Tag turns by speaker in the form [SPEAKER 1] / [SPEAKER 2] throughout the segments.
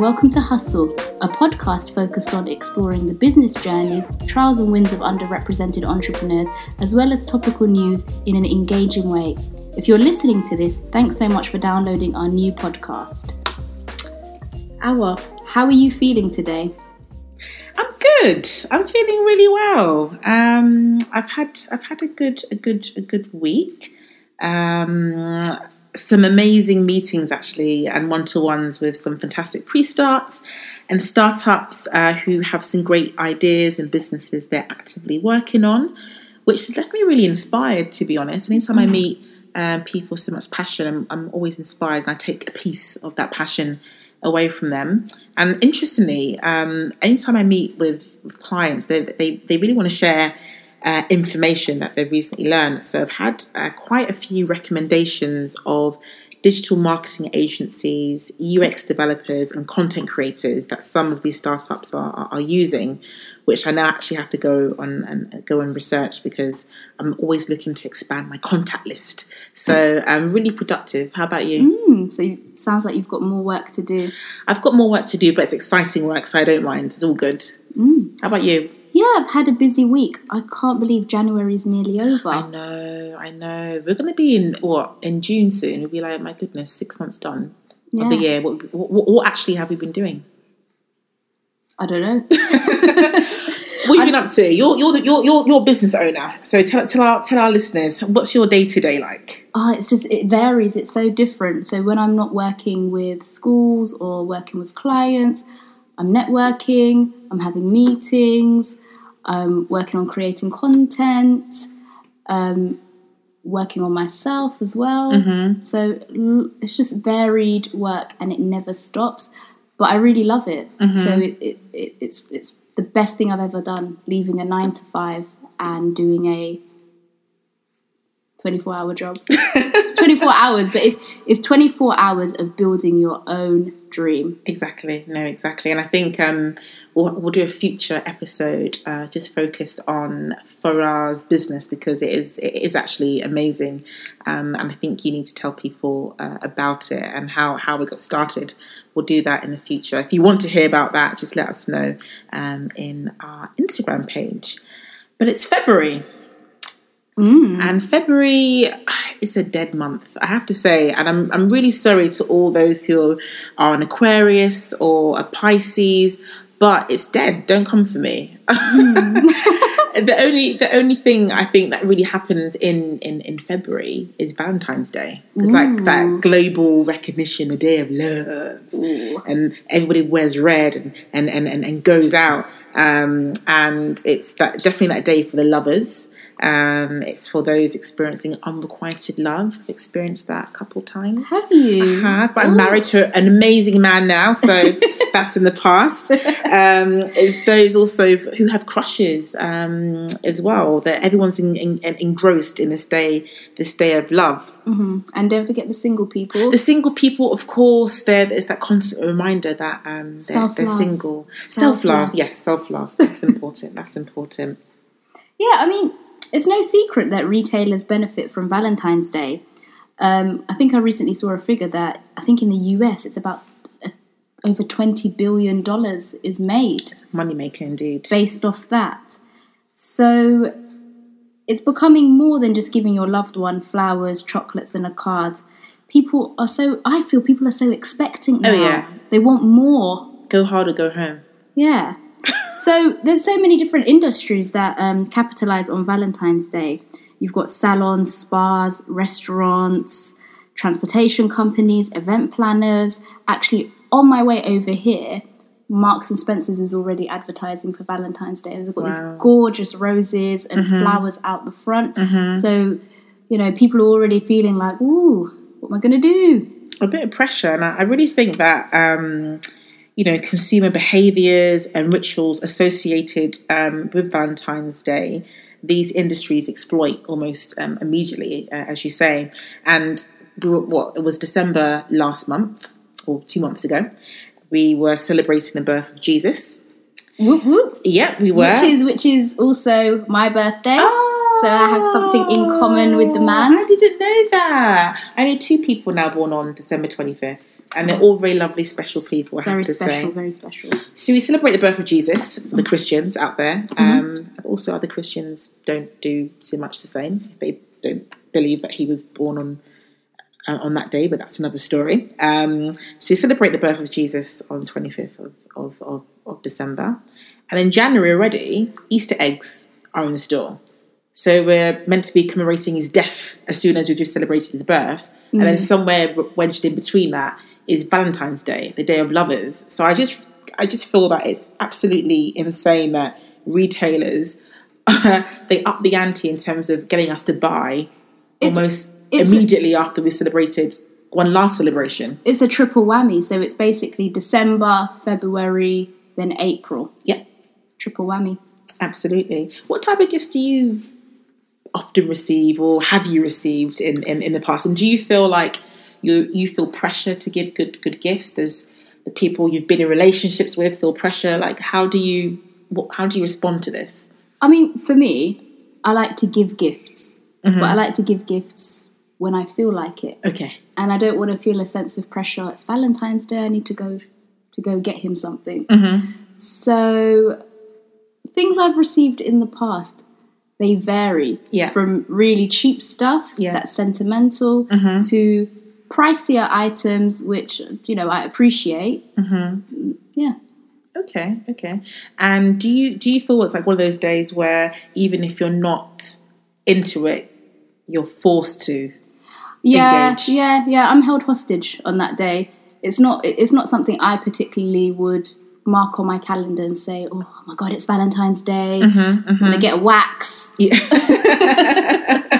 [SPEAKER 1] welcome to Hustle, a podcast focused on exploring the business journeys, trials, and wins of underrepresented entrepreneurs, as well as topical news in an engaging way. If you're listening to this, thanks so much for downloading our new podcast. Awa, how are you feeling today?
[SPEAKER 2] I'm good. I'm feeling really well. Um, I've had I've had a good a good a good week. Um, some amazing meetings actually, and one to ones with some fantastic pre starts and startups uh, who have some great ideas and businesses they're actively working on, which has left me really inspired. To be honest, anytime I meet um, people with so much passion, I'm, I'm always inspired, and I take a piece of that passion away from them. And interestingly, um, anytime I meet with, with clients, they, they, they really want to share uh, information that they've recently learned. So I've had uh, quite a few recommendations of digital marketing agencies, UX developers, and content creators that some of these startups are, are, are using, which I now actually have to go on and go and research because I'm always looking to expand my contact list. So I'm um, really productive. How about you?
[SPEAKER 1] Mm, so it sounds like you've got more work to do.
[SPEAKER 2] I've got more work to do, but it's exciting work, so I don't mind. It's all good.
[SPEAKER 1] Mm.
[SPEAKER 2] How about you?
[SPEAKER 1] Yeah, I've had a busy week. I can't believe January is nearly over.
[SPEAKER 2] I know, I know. We're going to be in what in June soon. We'll be like, oh my goodness, six months done yeah. of the year. What, what, what, actually have we been doing?
[SPEAKER 1] I don't know.
[SPEAKER 2] what have you been up to? You're you're the, you're, you're you're business owner. So tell tell our tell our listeners what's your day to day like.
[SPEAKER 1] Oh, it's just it varies. It's so different. So when I'm not working with schools or working with clients, I'm networking. I'm having meetings. I'm working on creating content, um, working on myself as well.
[SPEAKER 2] Mm-hmm.
[SPEAKER 1] So it's just varied work and it never stops. But I really love it.
[SPEAKER 2] Mm-hmm.
[SPEAKER 1] So it, it, it, it's it's the best thing I've ever done. Leaving a nine to five and doing a 24 hour job. 24 hours, but it's it's 24 hours of building your own dream.
[SPEAKER 2] Exactly. No, exactly. And I think um, we'll, we'll do a future episode uh, just focused on Farah's business because it is it is actually amazing. Um, and I think you need to tell people uh, about it and how, how we got started. We'll do that in the future. If you want to hear about that, just let us know um, in our Instagram page. But it's February.
[SPEAKER 1] Mm.
[SPEAKER 2] And February is a dead month, I have to say. And I'm, I'm really sorry to all those who are an Aquarius or a Pisces, but it's dead. Don't come for me. Mm. the only the only thing I think that really happens in in, in February is Valentine's Day. It's like that global recognition, the day of love,
[SPEAKER 1] Ooh.
[SPEAKER 2] and everybody wears red and and and, and, and goes out. Um, and it's that definitely that day for the lovers. Um, it's for those experiencing unrequited love. I've experienced that a couple times.
[SPEAKER 1] Have you?
[SPEAKER 2] I have, but I'm married to an amazing man now, so that's in the past. Um, it's those also who have crushes um, as well. That everyone's in, in, engrossed in this day, this day of love.
[SPEAKER 1] Mm-hmm. And don't forget the single people.
[SPEAKER 2] The single people, of course, there is that constant reminder that um, they're, they're single. Self love, yes, self love. That's important. That's important.
[SPEAKER 1] Yeah, I mean, it's no secret that retailers benefit from Valentine's Day. Um, I think I recently saw a figure that I think in the US it's about uh, over twenty billion dollars is made.
[SPEAKER 2] money maker indeed.
[SPEAKER 1] Based off that, so it's becoming more than just giving your loved one flowers, chocolates, and a card. People are so. I feel people are so expecting now.
[SPEAKER 2] Oh yeah.
[SPEAKER 1] They want more.
[SPEAKER 2] Go hard or go home.
[SPEAKER 1] Yeah. So there's so many different industries that um, capitalize on Valentine's Day. You've got salons, spas, restaurants, transportation companies, event planners. Actually, on my way over here, Marks and Spencers is already advertising for Valentine's Day. They've got wow. these gorgeous roses and mm-hmm. flowers out the front.
[SPEAKER 2] Mm-hmm.
[SPEAKER 1] So, you know, people are already feeling like, ooh, what am I going to do?
[SPEAKER 2] A bit of pressure. And I really think that. Um, you know, consumer behaviors and rituals associated um, with Valentine's Day, these industries exploit almost um, immediately, uh, as you say. And what it was December last month or two months ago, we were celebrating the birth of Jesus.
[SPEAKER 1] Whoop whoop.
[SPEAKER 2] Yep, we were.
[SPEAKER 1] Which is which is also my birthday.
[SPEAKER 2] Oh,
[SPEAKER 1] so I have something in common with the man.
[SPEAKER 2] I didn't know that. I know two people now born on December twenty fifth. And they're all very lovely, special people. I have to
[SPEAKER 1] special,
[SPEAKER 2] say.
[SPEAKER 1] very special.
[SPEAKER 2] So we celebrate the birth of Jesus for the Christians out there. Um, also, other Christians don't do so much the same. They don't believe that he was born on uh, on that day, but that's another story. Um, so we celebrate the birth of Jesus on 25th of, of, of, of December. And in January already, Easter eggs are in the store. So we're meant to be commemorating his death as soon as we've just celebrated his birth. And then somewhere wedged in between that is Valentine's Day, the day of lovers. So I just I just feel that it's absolutely insane that retailers they up the ante in terms of getting us to buy
[SPEAKER 1] It's-
[SPEAKER 2] almost
[SPEAKER 1] it's-
[SPEAKER 2] immediately after we celebrated one last celebration.
[SPEAKER 1] It's a triple whammy, so it's basically December, February, then April.
[SPEAKER 2] Yep.
[SPEAKER 1] Triple whammy.
[SPEAKER 2] absolutely. What type of gifts do you often receive or have you received in, in, in the past? And do you feel like you you feel pressure to give good good gifts? Does the people you've been in relationships with feel pressure? Like how do you what, how do you respond to this?
[SPEAKER 1] I mean, for me, I like to give gifts,
[SPEAKER 2] Mm-hmm.
[SPEAKER 1] but I like to give gifts when I feel like it,
[SPEAKER 2] Okay.
[SPEAKER 1] and I don't want to feel a sense of pressure. It's Valentine's Day. I need to go to go get him something.
[SPEAKER 2] Mm-hmm.
[SPEAKER 1] So, things I've received in the past they vary.
[SPEAKER 2] Yeah.
[SPEAKER 1] From really cheap stuff
[SPEAKER 2] Yeah.
[SPEAKER 1] that's sentimental
[SPEAKER 2] Mm-hmm.
[SPEAKER 1] to pricier items, which you know I appreciate.
[SPEAKER 2] Mm-hmm.
[SPEAKER 1] Yeah.
[SPEAKER 2] Okay, okay. And do you do you feel it's like one of those days where even if you're not into it, you're forced to?
[SPEAKER 1] Yeah,
[SPEAKER 2] engage.
[SPEAKER 1] yeah, yeah. I'm held hostage on that day. It's not. It's not something I particularly would mark on my calendar and say, "Oh my god, it's Valentine's Day.
[SPEAKER 2] Mm-hmm,
[SPEAKER 1] I'm gonna get a wax."
[SPEAKER 2] Yeah.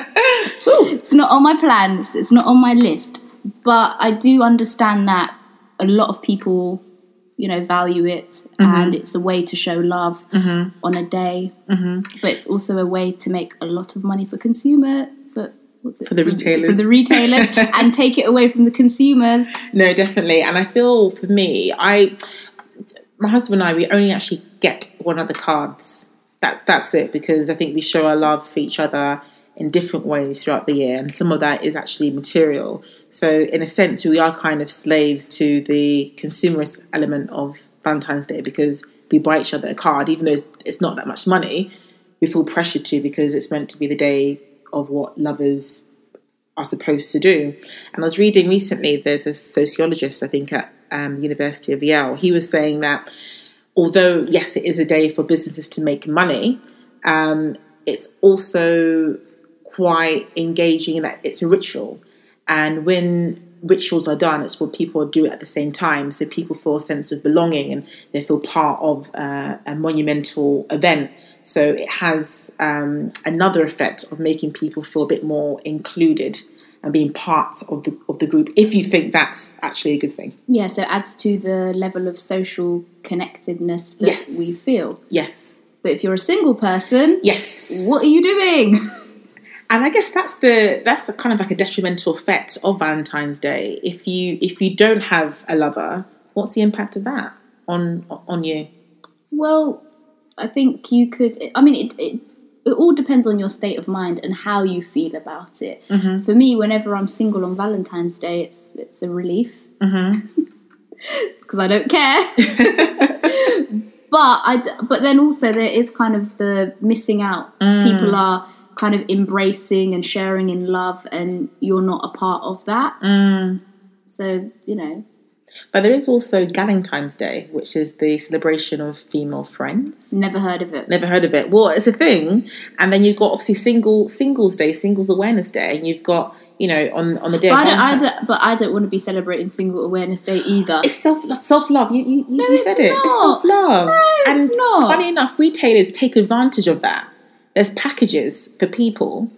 [SPEAKER 1] It's not on my plans. It's not on my list. But I do understand that a lot of people, you know, value it,
[SPEAKER 2] Mm-hmm.
[SPEAKER 1] and it's a way to show love on a day.
[SPEAKER 2] Mm-hmm.
[SPEAKER 1] But it's also a way to make a lot of money for consumer for. What's it?
[SPEAKER 2] For the retailers.
[SPEAKER 1] For the retailers and take it away from the consumers.
[SPEAKER 2] No, definitely. And I feel for me, I, my husband and I, we only actually get one of the cards. That's that's it because I think we show our love for each other in different ways throughout the year, and some of that is actually material. So, in a sense, we are kind of slaves to the consumerist element of Valentine's Day because we buy each other a card, even though it's- not that much money. We feel pressured to because it's meant to be the day of what lovers are supposed to do. And I was reading recently, there's a sociologist, I think, at um, the University of Yale. He was saying that although, yes, it is a day for businesses to make money, um, it's also quite engaging in that it's a ritual. And when rituals are done, it's what people do at the same time. So people feel a sense of belonging and they feel part of uh, a monumental event. So it has um, another effect of making people feel a bit more included and being part of the of the group. If you think that's actually a good thing,
[SPEAKER 1] Yeah, so it adds to the level of social connectedness that
[SPEAKER 2] Yes.
[SPEAKER 1] we feel.
[SPEAKER 2] yes,
[SPEAKER 1] But if you're a single person,
[SPEAKER 2] yes.
[SPEAKER 1] what are you doing?
[SPEAKER 2] And I guess that's the that's the kind of like a detrimental effect of Valentine's Day. If you if you don't have a lover, what's the impact of that on on you?
[SPEAKER 1] well, I think you could. I mean, it, it it all depends on your state of mind and how you feel about it. Mm-hmm. For me, whenever I'm single on Valentine's Day, it's it's a relief mm-hmm. because I don't care. but I but then also there is kind of the missing out. Mm. People are kind of embracing and sharing in love, and you're not a part of that. Mm. So you know,
[SPEAKER 2] But there is also Galentine's Day, which is the celebration of female friends.
[SPEAKER 1] never heard of it.
[SPEAKER 2] Never heard of it. Well, it's a thing, and then you've got obviously single Singles Day, Singles Awareness Day, and you've got you know on on the day.
[SPEAKER 1] But I, don't, I don't, but I don't want to be celebrating Single Awareness Day either.
[SPEAKER 2] It's self self love. You you, you
[SPEAKER 1] it's
[SPEAKER 2] said it. It's self love.
[SPEAKER 1] No, it's
[SPEAKER 2] and
[SPEAKER 1] not.
[SPEAKER 2] funny enough, retailers take advantage of that. There's packages for people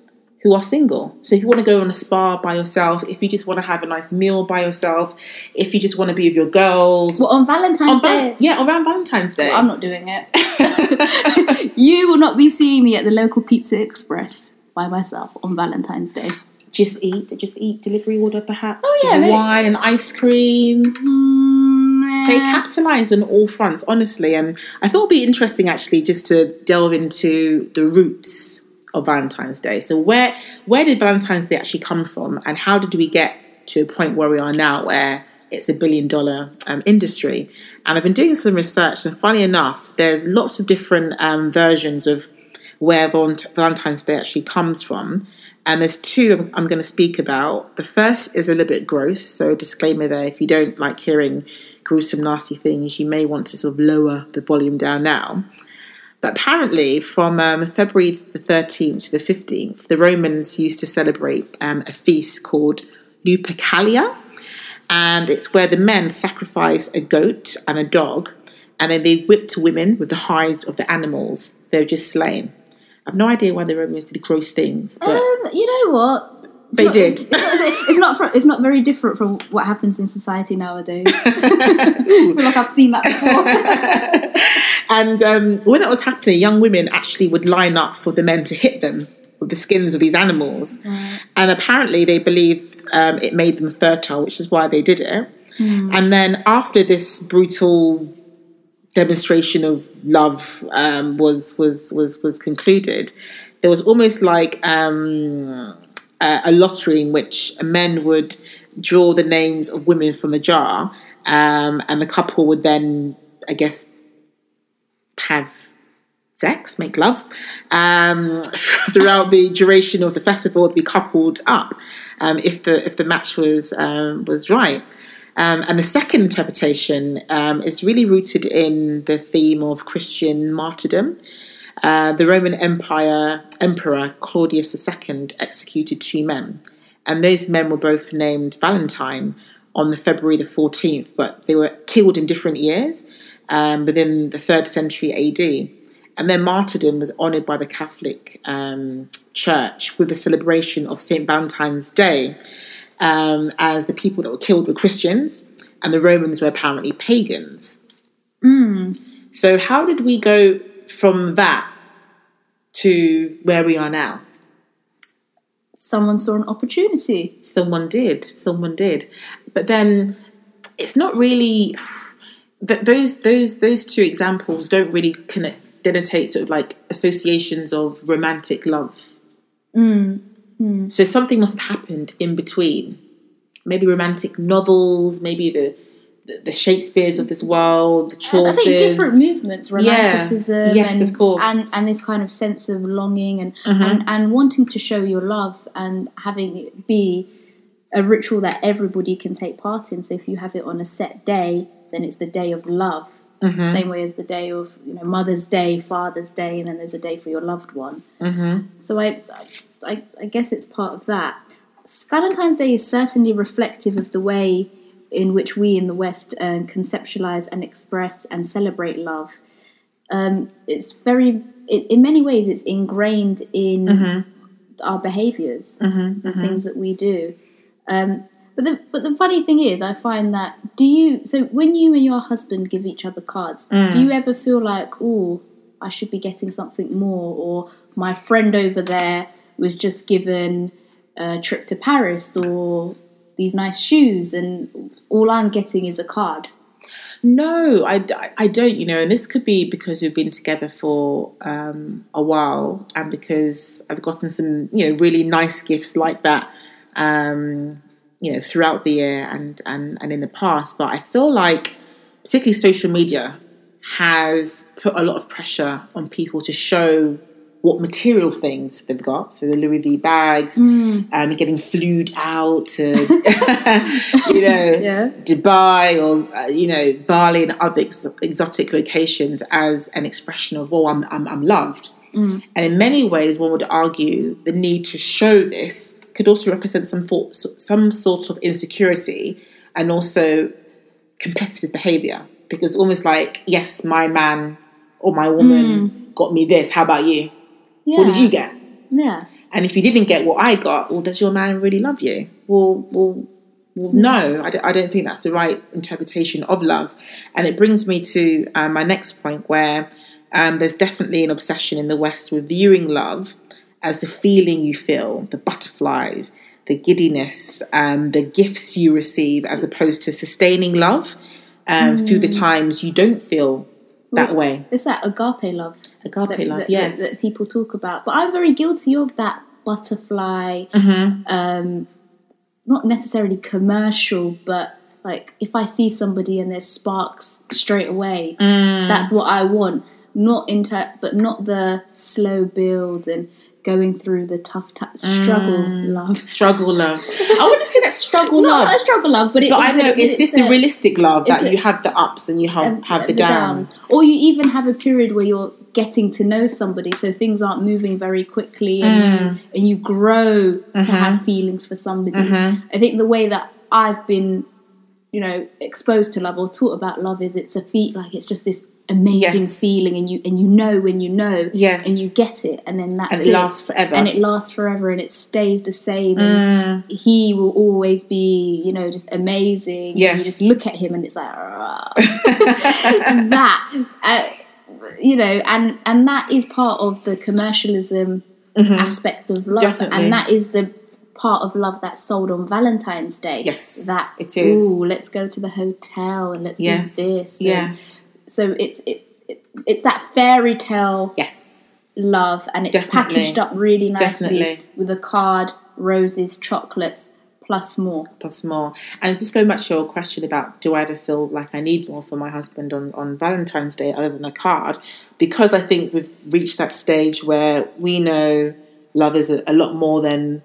[SPEAKER 2] who are single. So if you want to go on a spa by yourself, if you just want to have a nice meal by yourself, if you just want to be with your girls,
[SPEAKER 1] Well, on Valentine's
[SPEAKER 2] on
[SPEAKER 1] Day,
[SPEAKER 2] yeah, around Valentine's Day.
[SPEAKER 1] I'm not doing it. you will not be seeing me at the local Pizza Express by myself on Valentine's Day.
[SPEAKER 2] just eat, just eat delivery order perhaps.
[SPEAKER 1] Oh, yeah,
[SPEAKER 2] wine and ice cream.
[SPEAKER 1] Mm,
[SPEAKER 2] They capitalise on all fronts, honestly. And I thought it'd be interesting actually just to delve into the roots of Valentine's Day. So where where did Valentine's Day actually come from and how did we get to a point where we are now where it's a billion dollar um, industry. And I've been doing some research, and funny enough, there's lots of different um, versions of where Valentine's Day actually comes from. And there's two I'm going to speak about. The first is a little bit gross, so disclaimer there if you don't like hearing gruesome, nasty things, you may want to sort of lower the volume down now. But apparently, from um, February the 13th to the 15th, the Romans used to celebrate um, a feast called Lupercalia. And it's where the men sacrifice a goat and a dog, and then they whipped women with the hides of the animals they've just slain. I've no idea why the Romans did gross things. But
[SPEAKER 1] Um, you know what?
[SPEAKER 2] They
[SPEAKER 1] not-
[SPEAKER 2] did.
[SPEAKER 1] It's not. From, it's not very different from what happens in society nowadays. I feel like I've seen that before.
[SPEAKER 2] and um, when that was happening, young women actually would line up for the men to hit them with the skins of these animals. And apparently, they believed um, it made them fertile, which is why they did it. And then after this brutal demonstration of love um, was was was was concluded, there was almost like um, a, a lottery in which men would draw the names of women from the jar, um, and the couple would then, I guess, have sex, make love, um, throughout the duration of the festival be coupled up um, if the if the match was um, was right. Um, and the second interpretation um, is really rooted in the theme of Christian martyrdom. Uh, the Roman Empire Emperor Claudius II executed two men, and those men were both named Valentine on the February the 14th, but they were killed in different years um, within the third century AD. And their martyrdom was honoured by the Catholic um, Church with the celebration of St. Valentine's Day, um, as the people that were killed were Christians and the Romans were apparently pagans. So, how did we go from that to where we are now?
[SPEAKER 1] Someone saw an opportunity.
[SPEAKER 2] Someone did. Someone did. But then it's not really th- those those those two examples don't really connect denotate sort of like associations of romantic love. Mm, mm. So something must have happened in between. Maybe romantic novels, maybe the the, Shakespeare's of this world, the Chaucer's.
[SPEAKER 1] I think different movements, romanticism,
[SPEAKER 2] Yes,
[SPEAKER 1] and,
[SPEAKER 2] of course.
[SPEAKER 1] and and this kind of sense of longing and,
[SPEAKER 2] Mm-hmm.
[SPEAKER 1] and and wanting to show your love and having it be a ritual that everybody can take part in. So if you have it on a set day, then it's the day of love.
[SPEAKER 2] Mm-hmm.
[SPEAKER 1] Same way as the day of you know Mother's Day, Father's Day, and then there's a day for your loved one. Mm-hmm. So I, I I guess it's part of that. Valentine's Day is certainly reflective of the way in which we in the West uh, conceptualize and express and celebrate love. Um, it's very, it, in many ways, it's ingrained in our behaviors and things that we do. Um, but the but the funny thing is, I find that do you so when you and your husband give each other cards, do you ever feel like, oh, I should be getting something more, or my friend over there was just given a trip to Paris, or these nice shoes, and all I'm getting is a card.
[SPEAKER 2] No, I, I don't, you know, and this could be because we've been together for um, a while and because I've gotten some, you know, really nice gifts like that, um, you know, throughout the year and, and, and in the past. But I feel like, particularly social media, has put a lot of pressure on people to show what material things they've got. So the Louis V bags, um, getting flued out to, you know,
[SPEAKER 1] Yeah.
[SPEAKER 2] Dubai or uh, you know Bali and other ex- exotic locations as an expression of well I'm I'm, I'm loved. And in many ways one would argue the need to show this could also represent some for, some sort of insecurity and also competitive behavior. Because almost like yes my man or my woman got me this how about you
[SPEAKER 1] Yeah.
[SPEAKER 2] what did you get
[SPEAKER 1] Yeah.
[SPEAKER 2] and if you didn't get what I got, well, does your man really love you? Well, well, well no, I don't, I don't think that's the right interpretation of love. And it brings me to um, my next point where um, there's definitely an obsession in the West with viewing love as the feeling you feel, the butterflies, the giddiness, um, the gifts you receive, as opposed to sustaining love um, through the times you don't feel that way.
[SPEAKER 1] It's that agape love.
[SPEAKER 2] Agape
[SPEAKER 1] that,
[SPEAKER 2] love,
[SPEAKER 1] that-
[SPEAKER 2] yes.
[SPEAKER 1] that, that people talk about. But I'm very guilty of that butterfly,
[SPEAKER 2] Mm-hmm.
[SPEAKER 1] um, not necessarily commercial, but like if I see somebody and there's sparks straight away,
[SPEAKER 2] Mm.
[SPEAKER 1] that's what I want. Not inter, but not the slow build and going through the tough t- struggle love.
[SPEAKER 2] Struggle love. I wouldn't say that struggle
[SPEAKER 1] Not
[SPEAKER 2] love.
[SPEAKER 1] a struggle love, but, it,
[SPEAKER 2] But I know
[SPEAKER 1] but
[SPEAKER 2] it's just the realistic love that
[SPEAKER 1] a-
[SPEAKER 2] you have the ups and you have,
[SPEAKER 1] um,
[SPEAKER 2] have the, downs.
[SPEAKER 1] Or you even have a period where you're getting to know somebody, so things aren't moving very quickly, and
[SPEAKER 2] Mm.
[SPEAKER 1] you and you grow
[SPEAKER 2] Mm-hmm.
[SPEAKER 1] to have feelings for somebody. I think the way that I've been, you know, exposed to love or taught about love is it's a feat, like it's just this amazing
[SPEAKER 2] Yes.
[SPEAKER 1] feeling, and you and you know when you know,
[SPEAKER 2] Yes.
[SPEAKER 1] and you get it, and then that
[SPEAKER 2] And it lasts forever.
[SPEAKER 1] and it lasts forever, and it stays the same. And
[SPEAKER 2] Mm.
[SPEAKER 1] he will always be, you know, just amazing. And
[SPEAKER 2] Yes.
[SPEAKER 1] you just look at him, and it's like. And that uh, you know and and that is part of the commercialism aspect of love
[SPEAKER 2] Mm-hmm. Definitely.
[SPEAKER 1] and that is the part of love that's sold on valentine's day
[SPEAKER 2] Yes,
[SPEAKER 1] that
[SPEAKER 2] it is.
[SPEAKER 1] ooh let's go to the hotel and let's
[SPEAKER 2] Yes.
[SPEAKER 1] do this and
[SPEAKER 2] Yes.
[SPEAKER 1] so it's it, it it's that fairy tale
[SPEAKER 2] Yes.
[SPEAKER 1] love and it's
[SPEAKER 2] Definitely.
[SPEAKER 1] packaged up really nicely
[SPEAKER 2] Definitely.
[SPEAKER 1] with a card roses chocolates plus more
[SPEAKER 2] plus more. And just going back to your question about do I ever feel like I need more for my husband on, on Valentine's Day other than a card? Because I think we've reached that stage where we know love is a, a lot more than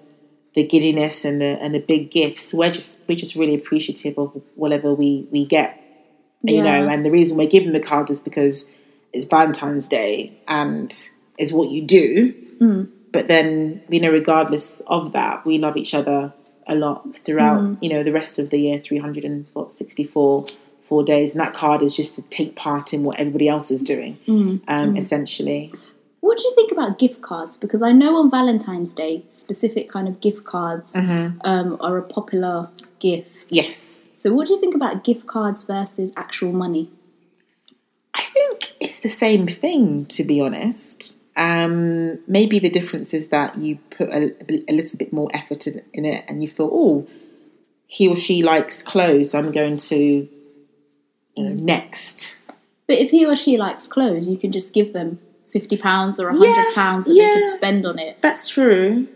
[SPEAKER 2] the giddiness and the and the big gifts. We're just we're just really appreciative of whatever we we get. You know, and the reason we're giving the card is because it's Valentine's Day and is what you do.
[SPEAKER 1] Mm.
[SPEAKER 2] But then, you know, regardless of that, we love each other a lot throughout,
[SPEAKER 1] Mm.
[SPEAKER 2] you know, the rest of the year, 364 four days. And that card is just to take part in what everybody else is doing,
[SPEAKER 1] Mm.
[SPEAKER 2] um, essentially.
[SPEAKER 1] What do you think about gift cards? Because I know on Valentine's Day, specific kind of gift cards
[SPEAKER 2] Mm-hmm.
[SPEAKER 1] um, are a popular gift.
[SPEAKER 2] Yes.
[SPEAKER 1] So, what do you think about gift cards versus actual money?
[SPEAKER 2] I think it's the same thing, to be honest. Um, maybe the difference is that you put a, a little bit more effort in, in it and you feel, oh, he or she likes clothes, I'm going to, you know, next.
[SPEAKER 1] But if he or she likes clothes, you can just give them fifty pounds or hundred
[SPEAKER 2] Yeah,
[SPEAKER 1] pounds that they
[SPEAKER 2] yeah.
[SPEAKER 1] could spend on it.
[SPEAKER 2] That's true.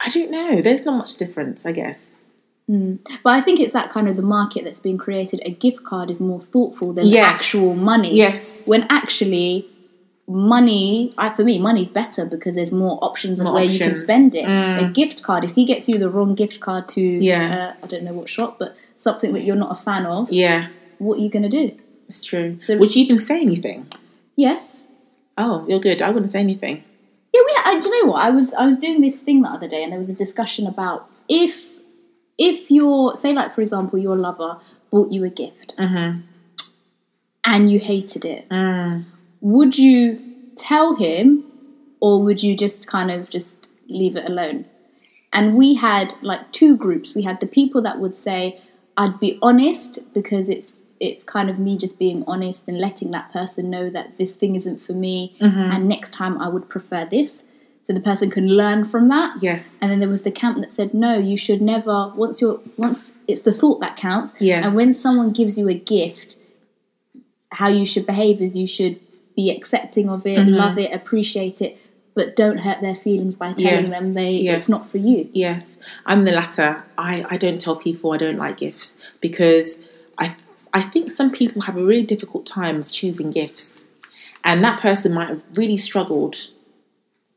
[SPEAKER 2] I don't know. There's not much difference, I guess.
[SPEAKER 1] But I think it's that kind of the market that's being created. A gift card is more thoughtful than
[SPEAKER 2] Yes.
[SPEAKER 1] actual money.
[SPEAKER 2] Yes.
[SPEAKER 1] When actually, money, I, for me, money's better because there's more options of
[SPEAKER 2] More
[SPEAKER 1] where you can spend it.
[SPEAKER 2] Mm.
[SPEAKER 1] A gift card, if he gets you the wrong gift card to,
[SPEAKER 2] Yeah.
[SPEAKER 1] uh, I don't know what shop, but something that you're not a fan of,
[SPEAKER 2] Yeah,
[SPEAKER 1] what are you going to do?
[SPEAKER 2] it's true.
[SPEAKER 1] So-
[SPEAKER 2] Would you even say anything?
[SPEAKER 1] Yes.
[SPEAKER 2] Oh, you're good. I wouldn't say anything.
[SPEAKER 1] Yeah, we. I, do you know what? I was I was doing this thing the other day, and there was a discussion about if if your say like for example your lover bought you a gift
[SPEAKER 2] Mm-hmm.
[SPEAKER 1] and you hated it,
[SPEAKER 2] Mm.
[SPEAKER 1] Would you tell him or would you just kind of just leave it alone? And we had like two groups. We had the people that would say, I'd be honest because it's it's kind of me just being honest and letting that person know that this thing isn't for me mm-hmm. and next time I would prefer this. So the person can learn from that.
[SPEAKER 2] Yes.
[SPEAKER 1] And then there was the camp that said, no, you should never once you're once it's the thought that counts.
[SPEAKER 2] Yes.
[SPEAKER 1] And when someone gives you a gift, how you should behave is you should be accepting of it, mm-hmm. love it, appreciate it, but don't hurt their feelings by telling
[SPEAKER 2] Yes,
[SPEAKER 1] them they
[SPEAKER 2] yes.
[SPEAKER 1] it's not for you.
[SPEAKER 2] Yes, I'm the latter. I, I don't tell people I don't like gifts because I I think some people have a really difficult time of choosing gifts, and that person might have really struggled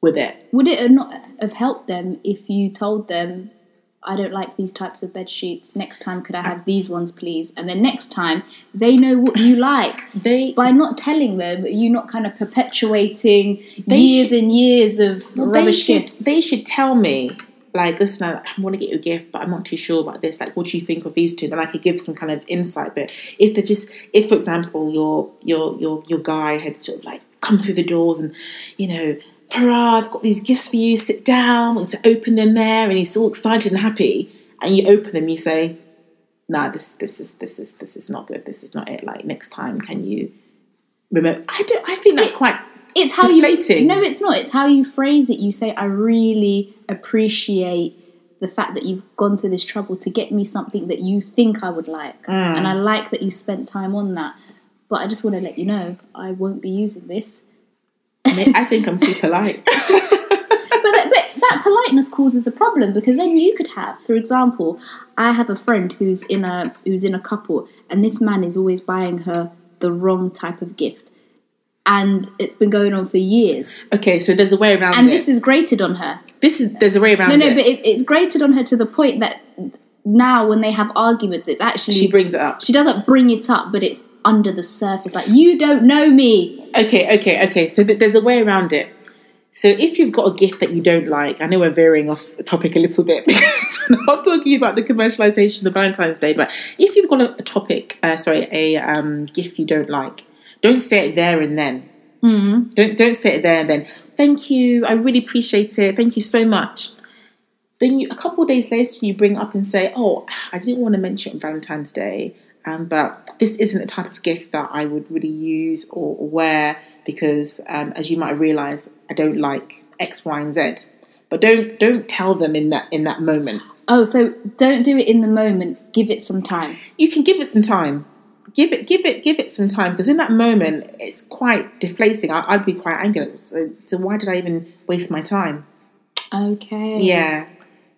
[SPEAKER 2] with it.
[SPEAKER 1] Would it not have helped them if you told them, I don't like these types of bed sheets. Next time, could I have these ones, please? And then next time, they know what you like.
[SPEAKER 2] They
[SPEAKER 1] By not telling them, you're not kind of perpetuating years
[SPEAKER 2] should-
[SPEAKER 1] and years of
[SPEAKER 2] well, they
[SPEAKER 1] rubbish
[SPEAKER 2] should
[SPEAKER 1] gifts.
[SPEAKER 2] they should tell me like listen I, I want to get you a gift but I'm not too sure about this like what do you think of these two then I could give some kind of insight but if they're just if for example your your your your guy had sort of like come through the doors and you know Farah I've got these gifts for you sit down and to open them there and he's all excited and happy. And you open them you say nah this this is this is this is not good this is not it. Like next time can you remember I don't I think that's quite
[SPEAKER 1] it's how
[SPEAKER 2] deflating.
[SPEAKER 1] you no it's not. It's how you phrase it. You say i really appreciate the fact that you've gone to this trouble to get me something that you think i would like.
[SPEAKER 2] Mm.
[SPEAKER 1] and i like that you spent time on that. But i just want to let you know i won't be using this
[SPEAKER 2] I think I'm too polite
[SPEAKER 1] but, that, but that politeness causes a problem because then you could have, for example, I have a friend who's in a who's in a couple, and this man is always buying her the wrong type of gift, and it's been going on for years.
[SPEAKER 2] Okay, so there's a way around
[SPEAKER 1] And
[SPEAKER 2] it.
[SPEAKER 1] this is grated on her.
[SPEAKER 2] this is there's a way around it.
[SPEAKER 1] No, no,
[SPEAKER 2] it.
[SPEAKER 1] but it, it's grated on her to the point that now when they have arguments, it's actually
[SPEAKER 2] she brings it up.
[SPEAKER 1] she doesn't bring it up, but it's under the surface. Like you don't know me.
[SPEAKER 2] Okay, okay, okay. So th- there's a way around it. So if you've got a gift that you don't like, I know we're veering off topic a little bit because we're not talking about the commercialization of Valentine's Day, but if you've got a, a topic, uh, sorry, a um, gift you don't like, don't say it there and then.
[SPEAKER 1] Mm.
[SPEAKER 2] Don't don't say it there and then. Thank you. I really appreciate it. Thank you so much. Then you, a couple days later, you bring up and say, "Oh, I didn't want to mention it on Valentine's Day, um, but this isn't the type of gift that I would really use or, or wear because, um, as you might realise, I don't like X, Y, and Z." But don't don't tell them in that in that moment.
[SPEAKER 1] Oh, so don't do it in the moment. Give it some time.
[SPEAKER 2] You can give it some time. Give it, give it, give it some time because in that moment it's quite deflating. I, I'd be quite angry. So, so why did I even waste my time?
[SPEAKER 1] Okay.
[SPEAKER 2] Yeah,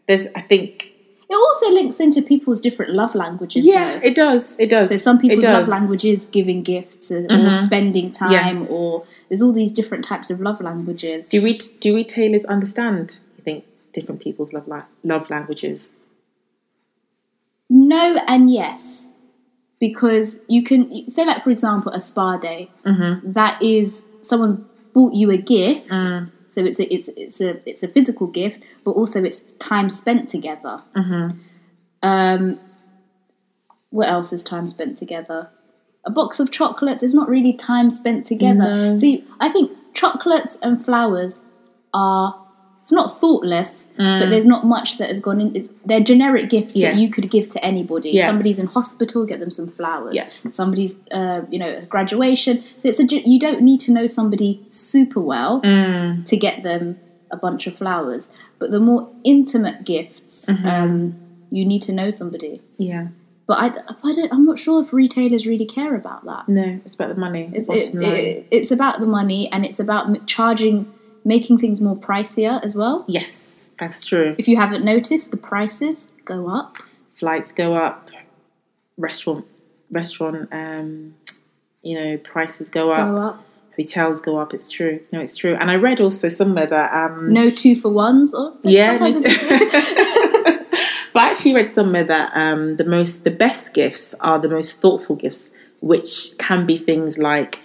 [SPEAKER 2] there's. I think.
[SPEAKER 1] It also links into people's different love languages.
[SPEAKER 2] Yeah,
[SPEAKER 1] though.
[SPEAKER 2] it does. It does.
[SPEAKER 1] So some people's love
[SPEAKER 2] does.
[SPEAKER 1] language is giving gifts or,
[SPEAKER 2] Mhm.
[SPEAKER 1] spending time,
[SPEAKER 2] Yes.
[SPEAKER 1] or there's all these different types of love languages.
[SPEAKER 2] Do we do we tailors understand? You think different people's love la- love languages?
[SPEAKER 1] No and yes, because you can say, like for example, a spa day.
[SPEAKER 2] Mm-hmm.
[SPEAKER 1] That is someone's bought you a gift,
[SPEAKER 2] Mm.
[SPEAKER 1] So it's a, it's it's a it's a physical gift, but also it's time spent together.
[SPEAKER 2] Mm-hmm.
[SPEAKER 1] Um, what else is time spent together? A box of chocolates is not really time spent together.
[SPEAKER 2] No.
[SPEAKER 1] See, I think chocolates and flowers are. It's not thoughtless, but there's not much that has gone in. It's, they're generic gifts that you
[SPEAKER 2] Mm.
[SPEAKER 1] Could give to anybody.
[SPEAKER 2] Yeah.
[SPEAKER 1] Somebody's in hospital, get them some flowers.
[SPEAKER 2] Yeah.
[SPEAKER 1] Somebody's, uh, you know, graduation. It's a, you don't need to know somebody super well
[SPEAKER 2] Mm.
[SPEAKER 1] to get them a bunch of flowers. But the more intimate gifts,
[SPEAKER 2] Mm-hmm.
[SPEAKER 1] um, you need to know somebody.
[SPEAKER 2] Yeah.
[SPEAKER 1] But I, I don't, I'm not sure if retailers really care about that.
[SPEAKER 2] No, it's about the money.
[SPEAKER 1] It's, it, it, it's about the money and it's about charging, making things more pricier as well.
[SPEAKER 2] yes, that's true.
[SPEAKER 1] If you haven't noticed, the prices go up.
[SPEAKER 2] Flights go up. Restaurant, restaurant, um, you know, prices go up.
[SPEAKER 1] Go up.
[SPEAKER 2] Hotels go up. It's true. No, it's true. And I read also somewhere that um,
[SPEAKER 1] No two for ones. Or
[SPEAKER 2] Yeah, too.
[SPEAKER 1] it's-
[SPEAKER 2] but I actually read somewhere that um, the most, the best gifts are the most thoughtful gifts, which can be things like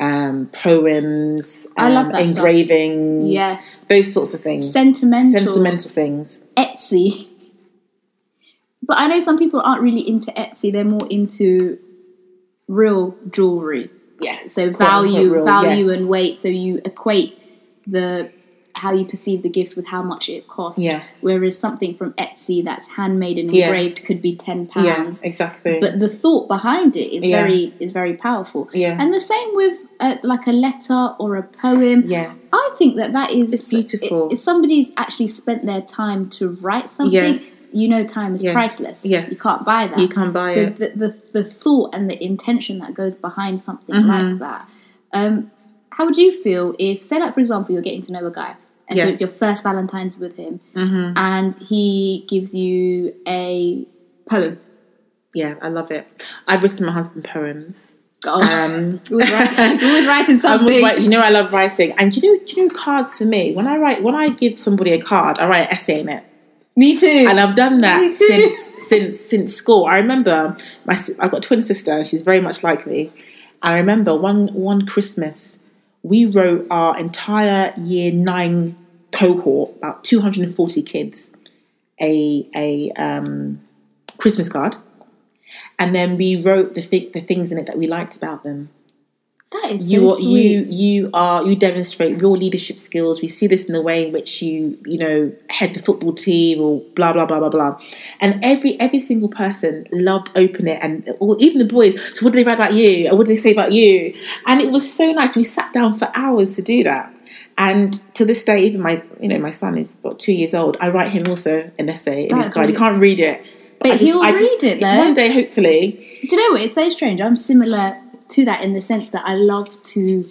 [SPEAKER 2] um, poems,
[SPEAKER 1] I love
[SPEAKER 2] um,
[SPEAKER 1] that stuff.
[SPEAKER 2] engravings,
[SPEAKER 1] Yes.
[SPEAKER 2] those sorts of things,
[SPEAKER 1] Sentimental.
[SPEAKER 2] sentimental things.
[SPEAKER 1] Etsy. But I know some people aren't really into Etsy. They're more into real jewelry.
[SPEAKER 2] Yes,
[SPEAKER 1] So value,
[SPEAKER 2] real,
[SPEAKER 1] value,
[SPEAKER 2] yes.
[SPEAKER 1] and weight. So you equate the how you perceive the gift with how much it costs.
[SPEAKER 2] Yes.
[SPEAKER 1] Whereas something from Etsy that's handmade and
[SPEAKER 2] Yes.
[SPEAKER 1] engraved could be ten pounds.
[SPEAKER 2] yeah, exactly.
[SPEAKER 1] But the thought behind it is
[SPEAKER 2] Yeah.
[SPEAKER 1] very is very powerful.
[SPEAKER 2] Yeah.
[SPEAKER 1] And the same with uh, like a letter or a poem.
[SPEAKER 2] yes,
[SPEAKER 1] I think that that is
[SPEAKER 2] It's beautiful.
[SPEAKER 1] If somebody's actually spent their time to write something,
[SPEAKER 2] Yes.
[SPEAKER 1] you know, time is
[SPEAKER 2] Yes.
[SPEAKER 1] priceless.
[SPEAKER 2] Yes.
[SPEAKER 1] you can't buy that.
[SPEAKER 2] you can't buy
[SPEAKER 1] so
[SPEAKER 2] it.
[SPEAKER 1] the, the the thought and the intention that goes behind something
[SPEAKER 2] Mm-hmm.
[SPEAKER 1] like that. Um, how would you feel if, say, like for example, you're getting to know a guy, and so it's your first Valentine's with him,
[SPEAKER 2] hmm
[SPEAKER 1] and he gives you a poem.
[SPEAKER 2] Yeah, I love it. I've written my husband poems.
[SPEAKER 1] Oh,
[SPEAKER 2] Um,
[SPEAKER 1] you're always, write, you're writing something.
[SPEAKER 2] write- you know, I love writing, and do you know, do you know cards for me? When I write, when I give somebody a card, I write an essay in it,
[SPEAKER 1] Me too.
[SPEAKER 2] and I've done that since since since school. I remember my I've got a twin sister, and she's very much like me. I remember one one Christmas, we wrote our entire year nine cohort, about two hundred and forty kids, a a um, Christmas card, and then we wrote the th- the things in it that we liked about them
[SPEAKER 1] that is
[SPEAKER 2] you
[SPEAKER 1] so sweet.
[SPEAKER 2] you you are you demonstrate your leadership skills. We see this in the way in which you you know head the football team or blah blah blah blah blah. And every every single person loved open it, and or even the boys. So what did they write about you? Or what did they say about you? And it was so nice. We sat down for hours to do that. And to this day, even my you know my son is about two years old. I write him also an essay in his. He can't read it.
[SPEAKER 1] But
[SPEAKER 2] I
[SPEAKER 1] he'll read it, though.
[SPEAKER 2] One day, hopefully.
[SPEAKER 1] Do you know what? It's so strange. I'm similar to that in the sense that I love to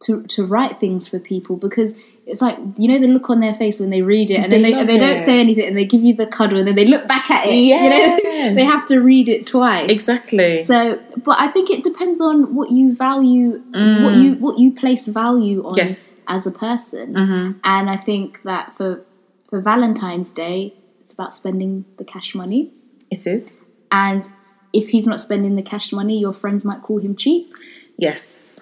[SPEAKER 1] to to write things for people because it's like you know the look on their face when they read it and
[SPEAKER 2] They
[SPEAKER 1] then they, they don't
[SPEAKER 2] it.
[SPEAKER 1] say anything and they give you the cuddle and then they look back at it. You know, they have to read it twice.
[SPEAKER 2] Exactly.
[SPEAKER 1] So, but I think it depends on what you value, what you what you place value on
[SPEAKER 2] Mm. Yes.
[SPEAKER 1] as a person.
[SPEAKER 2] Mhm.
[SPEAKER 1] And I think that for for Valentine's Day, it's about spending the cash money.
[SPEAKER 2] It is.
[SPEAKER 1] And if he's not spending the cash money, your friends might call him cheap.
[SPEAKER 2] Yes.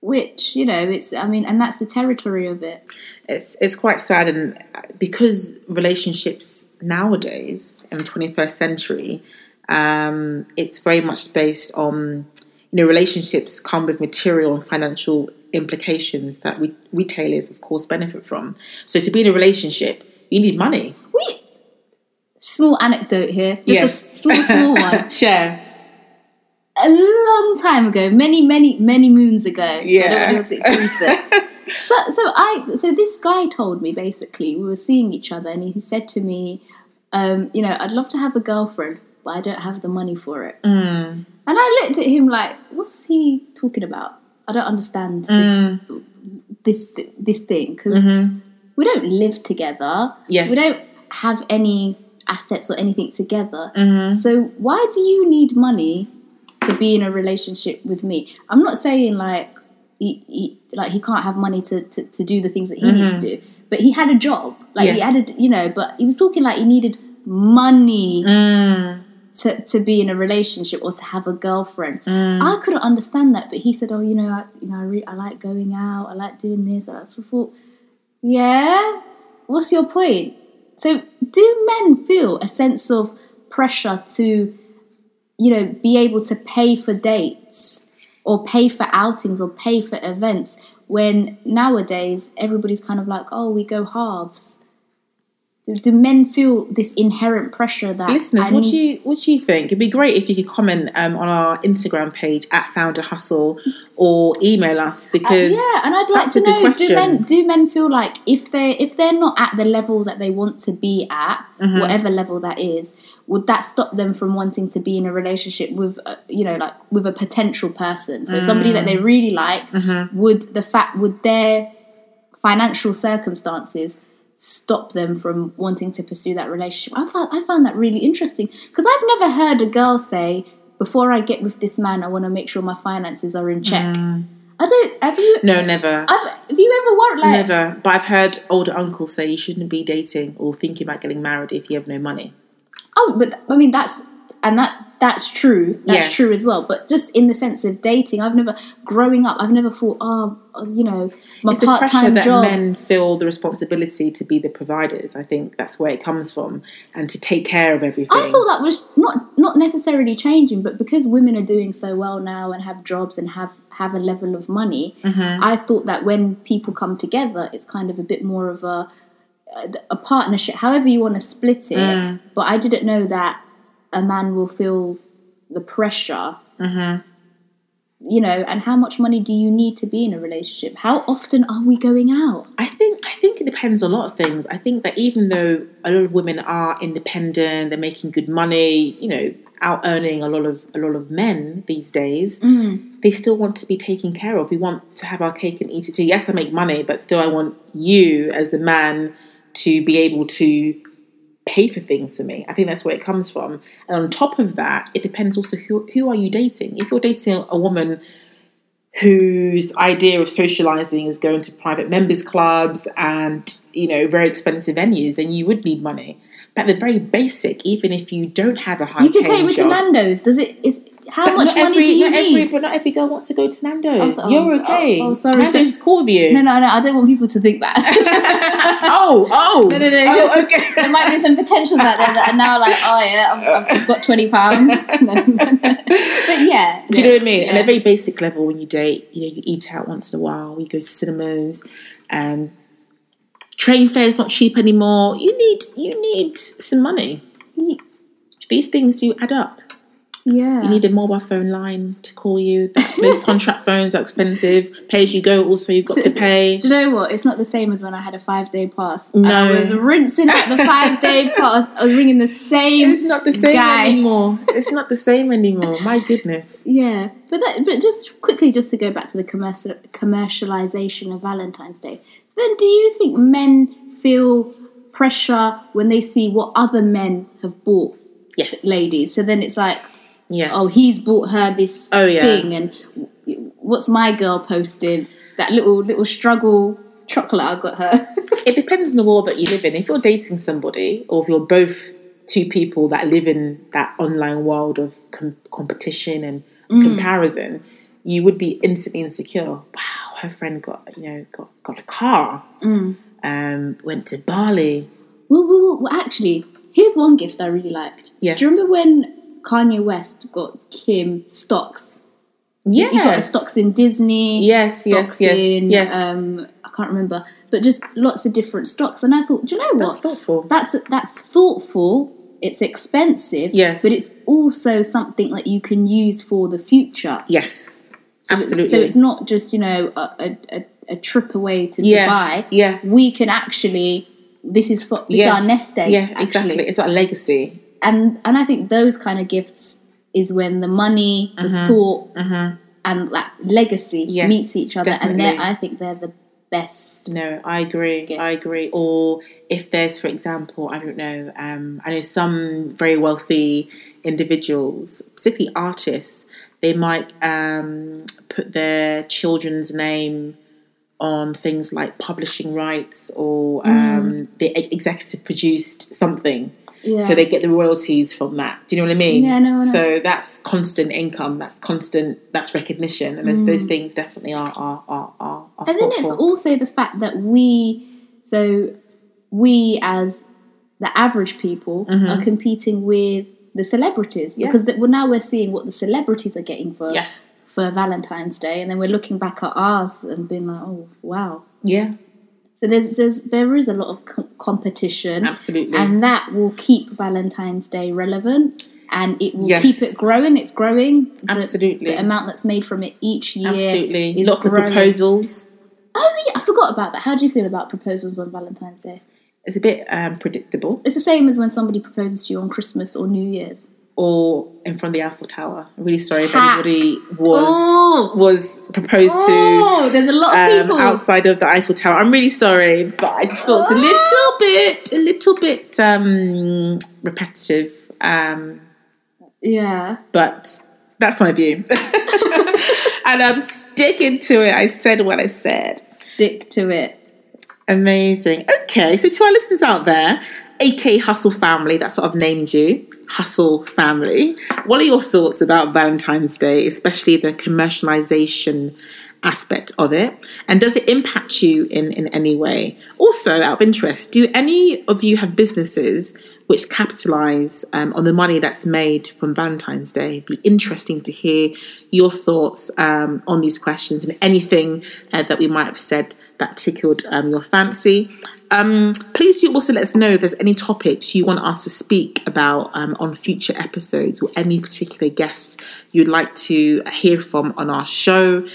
[SPEAKER 1] Which you know, it's I mean, and that's the territory of it.
[SPEAKER 2] It's it's quite sad, and because relationships nowadays in the twenty first century, um, it's very much based on you know relationships come with material and financial implications that we, retailers, of course, benefit from. So to be in a relationship, you need money.
[SPEAKER 1] We small anecdote here, just
[SPEAKER 2] yes,
[SPEAKER 1] a small small one.
[SPEAKER 2] Share.
[SPEAKER 1] a long time ago, many, many, many moons ago. I
[SPEAKER 2] Yeah.
[SPEAKER 1] don't know if it's recent. so, so I, so this guy told me basically we were seeing each other, and he said to me, um, you know, I'd love to have a girlfriend, but I don't have the money for it.
[SPEAKER 2] Mm.
[SPEAKER 1] And I looked at him like, what's he talking about? I don't understand this, this, this thing because we don't live together.
[SPEAKER 2] Yes.
[SPEAKER 1] we don't have any assets or anything together. So why do you need money to be in a relationship with me? I'm not saying like he, he like he can't have money to, to, to do the things that he needs to do, but he had a job. Like he
[SPEAKER 2] Yes.
[SPEAKER 1] had a, you know, but he was talking like he needed money
[SPEAKER 2] Mm.
[SPEAKER 1] to, to be in a relationship or to have a girlfriend.
[SPEAKER 2] Mm.
[SPEAKER 1] I couldn't understand that, but he said, "Oh, you know, I, you know, I, re- I like going out. I like doing this." And I sort of thought, "Yeah, what's your point?" So, do men feel a sense of pressure to, you know, be able to pay for dates or pay for outings or pay for events when nowadays everybody's kind of like, "Oh, we go halves." Do, men feel this inherent pressure that
[SPEAKER 2] Listeners, what do you what do you think? It'd be great if you could comment um, on our Instagram page at Founder Hustle or email us because
[SPEAKER 1] Uh, yeah, and I'd like to know: do men do men feel like if they if they're not at the level that they want to be at,
[SPEAKER 2] Mm-hmm.
[SPEAKER 1] whatever level that is, would that stop them from wanting to be in a relationship with, uh, you know, like with a potential person? So somebody that
[SPEAKER 2] Mm.
[SPEAKER 1] they really like.
[SPEAKER 2] Mm-hmm.
[SPEAKER 1] Would the fact would their financial circumstances stop them from wanting to pursue that relationship? I found I found that really interesting because I've never heard a girl say. Before I get with this man, I want to make sure my finances are in check.
[SPEAKER 2] Mm.
[SPEAKER 1] I don't. Have you?
[SPEAKER 2] No, never.
[SPEAKER 1] I've, have you ever worried like?
[SPEAKER 2] Never. But I've heard older uncles say you shouldn't be dating or thinking about getting married if you have no money.
[SPEAKER 1] Oh, but I mean that's and that that's true. That's
[SPEAKER 2] Yes.
[SPEAKER 1] true as well. But just in the sense of dating, I've never growing up. I've never thought, oh, you know, my
[SPEAKER 2] It's the
[SPEAKER 1] part
[SPEAKER 2] pressure that
[SPEAKER 1] job.
[SPEAKER 2] men feel the responsibility to be the providers. I think that's where it comes from and to take care of everything.
[SPEAKER 1] I thought that was not not necessarily changing, but because women are doing so well now and have jobs and have have a level of money,
[SPEAKER 2] Mm-hmm.
[SPEAKER 1] I thought that when people come together, it's kind of a bit more of a a partnership, however you want to split it.
[SPEAKER 2] Mm.
[SPEAKER 1] But I didn't know that a man will feel the pressure.
[SPEAKER 2] Mm-hmm.
[SPEAKER 1] You know, and how much money do you need to be in a relationship? How often are we going out?
[SPEAKER 2] I think I think it depends on a lot of things. I think that even though a lot of women are independent, they're making good money, you know, out earning a lot of a lot of men these days, they still want to be taken care of. We want to have our cake and eat it too. Yes, I make money, but still I want you as the man to be able to pay for things for me. I think that's where it comes from. And on top of that, it depends also who who are you dating. If you're dating a woman whose idea of socializing is going to private members clubs and you know very expensive venues, then you would need money. But the very basic, even if you don't have a high
[SPEAKER 1] You can take to
[SPEAKER 2] job,
[SPEAKER 1] Nando's. Does it? Is how
[SPEAKER 2] but
[SPEAKER 1] much money
[SPEAKER 2] every,
[SPEAKER 1] do you
[SPEAKER 2] not
[SPEAKER 1] need?
[SPEAKER 2] Every, but not every girl wants to go to Nando's.
[SPEAKER 1] Oh,
[SPEAKER 2] You're
[SPEAKER 1] oh,
[SPEAKER 2] okay.
[SPEAKER 1] oh, sorry.
[SPEAKER 2] Nando's
[SPEAKER 1] So-
[SPEAKER 2] cool with you.
[SPEAKER 1] no, no, no. I don't want people to think that.
[SPEAKER 2] oh, oh,
[SPEAKER 1] No, no, no.
[SPEAKER 2] Oh, okay.
[SPEAKER 1] there might be some potentials out there that are now like, oh yeah, I've, I've got twenty pounds. but yeah,
[SPEAKER 2] Do you know what I mean?
[SPEAKER 1] Yeah.
[SPEAKER 2] At a very basic level, when you date, you know, you eat out once in a while, you go to cinemas, and train fare's not cheap anymore. You need you need some money. These things do add up.
[SPEAKER 1] Yeah.
[SPEAKER 2] You need a mobile phone line to call you. Those contract phones are expensive. Pay as you go. Also, you've got to pay.
[SPEAKER 1] Do you know what? It's not the same as when I had a five day pass.
[SPEAKER 2] No.
[SPEAKER 1] I was rinsing out the five day pass. I was ringing the same.
[SPEAKER 2] It's not the same
[SPEAKER 1] guy.
[SPEAKER 2] anymore. It's not the same anymore. My goodness.
[SPEAKER 1] Yeah, but that, but just quickly, just to go back to the commercial, commercialization of Valentine's Day. So then, do you think men feel pressure when they see what other men have bought
[SPEAKER 2] Yes,
[SPEAKER 1] ladies? So then it's like,
[SPEAKER 2] Yes.
[SPEAKER 1] oh, he's bought her this
[SPEAKER 2] Oh, yeah.
[SPEAKER 1] thing, and what's my girl posted? That little little struggle chocolate I got her.
[SPEAKER 2] It depends on the world that you live in. If you're dating somebody, or if you're both two people that live in that online world of com- competition and
[SPEAKER 1] Mm.
[SPEAKER 2] comparison, you would be instantly insecure. Wow, her friend got you know got got a car,
[SPEAKER 1] Mm.
[SPEAKER 2] um, went to Bali.
[SPEAKER 1] well, well, well, well, actually, here's one gift I really liked.
[SPEAKER 2] Yes.
[SPEAKER 1] Do you remember when Kanye West got Kim stocks?
[SPEAKER 2] Yeah,
[SPEAKER 1] He got stocks in Disney.
[SPEAKER 2] Yes, yes, yes,
[SPEAKER 1] in,
[SPEAKER 2] yes.
[SPEAKER 1] Um, I can't remember, but just lots of different stocks. And I thought, do you know
[SPEAKER 2] That's
[SPEAKER 1] what?
[SPEAKER 2] thoughtful.
[SPEAKER 1] That's that's thoughtful. It's expensive.
[SPEAKER 2] Yes.
[SPEAKER 1] but it's also something that you can use for the future.
[SPEAKER 2] yes,
[SPEAKER 1] So-
[SPEAKER 2] absolutely.
[SPEAKER 1] So it's not just you know a, a, a, trip away to
[SPEAKER 2] Yeah,
[SPEAKER 1] Dubai.
[SPEAKER 2] yeah.
[SPEAKER 1] we can actually. This is for this is our nest egg.
[SPEAKER 2] Yeah,
[SPEAKER 1] actually.
[SPEAKER 2] exactly. It's about legacy.
[SPEAKER 1] And and I think those kind of gifts is when the money, the thought, and that legacy
[SPEAKER 2] Mm-hmm. Yes,
[SPEAKER 1] meets each other, and
[SPEAKER 2] definitely.
[SPEAKER 1] they're I think they're the best.
[SPEAKER 2] No, I agree.
[SPEAKER 1] Gift.
[SPEAKER 2] I agree. Or if there's, for example, I don't know, um, I know some very wealthy individuals, particularly artists, they might um, put their children's name on things like publishing rights or
[SPEAKER 1] Mm.
[SPEAKER 2] um, they ex- executive produced something.
[SPEAKER 1] Yeah.
[SPEAKER 2] So they get the royalties from that. Do you know what I mean?
[SPEAKER 1] Yeah, I know, I know.
[SPEAKER 2] So that's constant income. That's constant. That's recognition, and those, those things definitely are are are are. are
[SPEAKER 1] Mm. and then it's
[SPEAKER 2] thoughtful.
[SPEAKER 1] also the fact that we, so we as the average people are competing with the celebrities
[SPEAKER 2] Mm-hmm. Yeah.
[SPEAKER 1] because that well, now we're seeing what the celebrities are getting for
[SPEAKER 2] Yes.
[SPEAKER 1] for Valentine's Day, and then we're looking back at ours and being like, oh wow.
[SPEAKER 2] Yeah,
[SPEAKER 1] So there's there's there is a lot of co- competition,
[SPEAKER 2] absolutely.
[SPEAKER 1] and that will keep Valentine's Day relevant, and it will
[SPEAKER 2] Yes.
[SPEAKER 1] keep it growing. It's growing. The,
[SPEAKER 2] Absolutely.
[SPEAKER 1] the amount that's made from it each year.
[SPEAKER 2] absolutely. Lots
[SPEAKER 1] growing.
[SPEAKER 2] of proposals.
[SPEAKER 1] Oh yeah, I forgot about that. How do you feel about proposals on Valentine's Day?
[SPEAKER 2] It's a bit um, predictable.
[SPEAKER 1] It's the same as when somebody proposes to you on Christmas or New Year's.
[SPEAKER 2] Or in front of the Eiffel Tower. I'm really sorry if anybody was
[SPEAKER 1] Oh.
[SPEAKER 2] was proposed
[SPEAKER 1] Oh, there's a lot of
[SPEAKER 2] um,
[SPEAKER 1] people.
[SPEAKER 2] outside of the Eiffel Tower. I'm really sorry, but I just thought it's a little bit, a little bit um, repetitive. Um,
[SPEAKER 1] Yeah.
[SPEAKER 2] but that's my view, and I'm sticking to it. I said what I said.
[SPEAKER 1] Stick to it.
[SPEAKER 2] Amazing. Okay, so to our listeners out there, AK Hustle Family, that's what I've named you, Hustle Family. What are your thoughts about Valentine's Day, especially the commercialization aspect of it? And does it impact you in, in any way? Also, out of interest, do any of you have businesses which capitalize um, on the money that's made from Valentine's Day? Be interesting to hear your thoughts um, on these questions and anything uh, that we might have said that tickled um, your fancy. Um, please do also let us know if there's any topics you want us to speak about um, on future episodes or any particular guests you'd like to hear from on our show.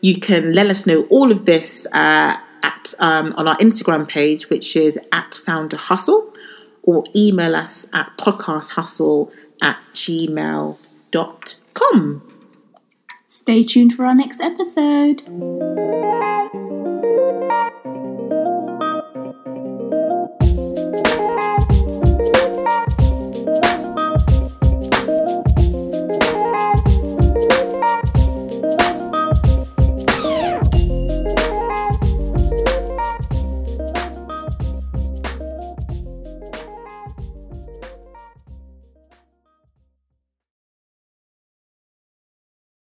[SPEAKER 2] You can let us know all of this uh, at um, on our Instagram page, which is at Founder Hustle, or email us at podcasthustle at gmail.com.
[SPEAKER 1] Stay tuned for our next episode.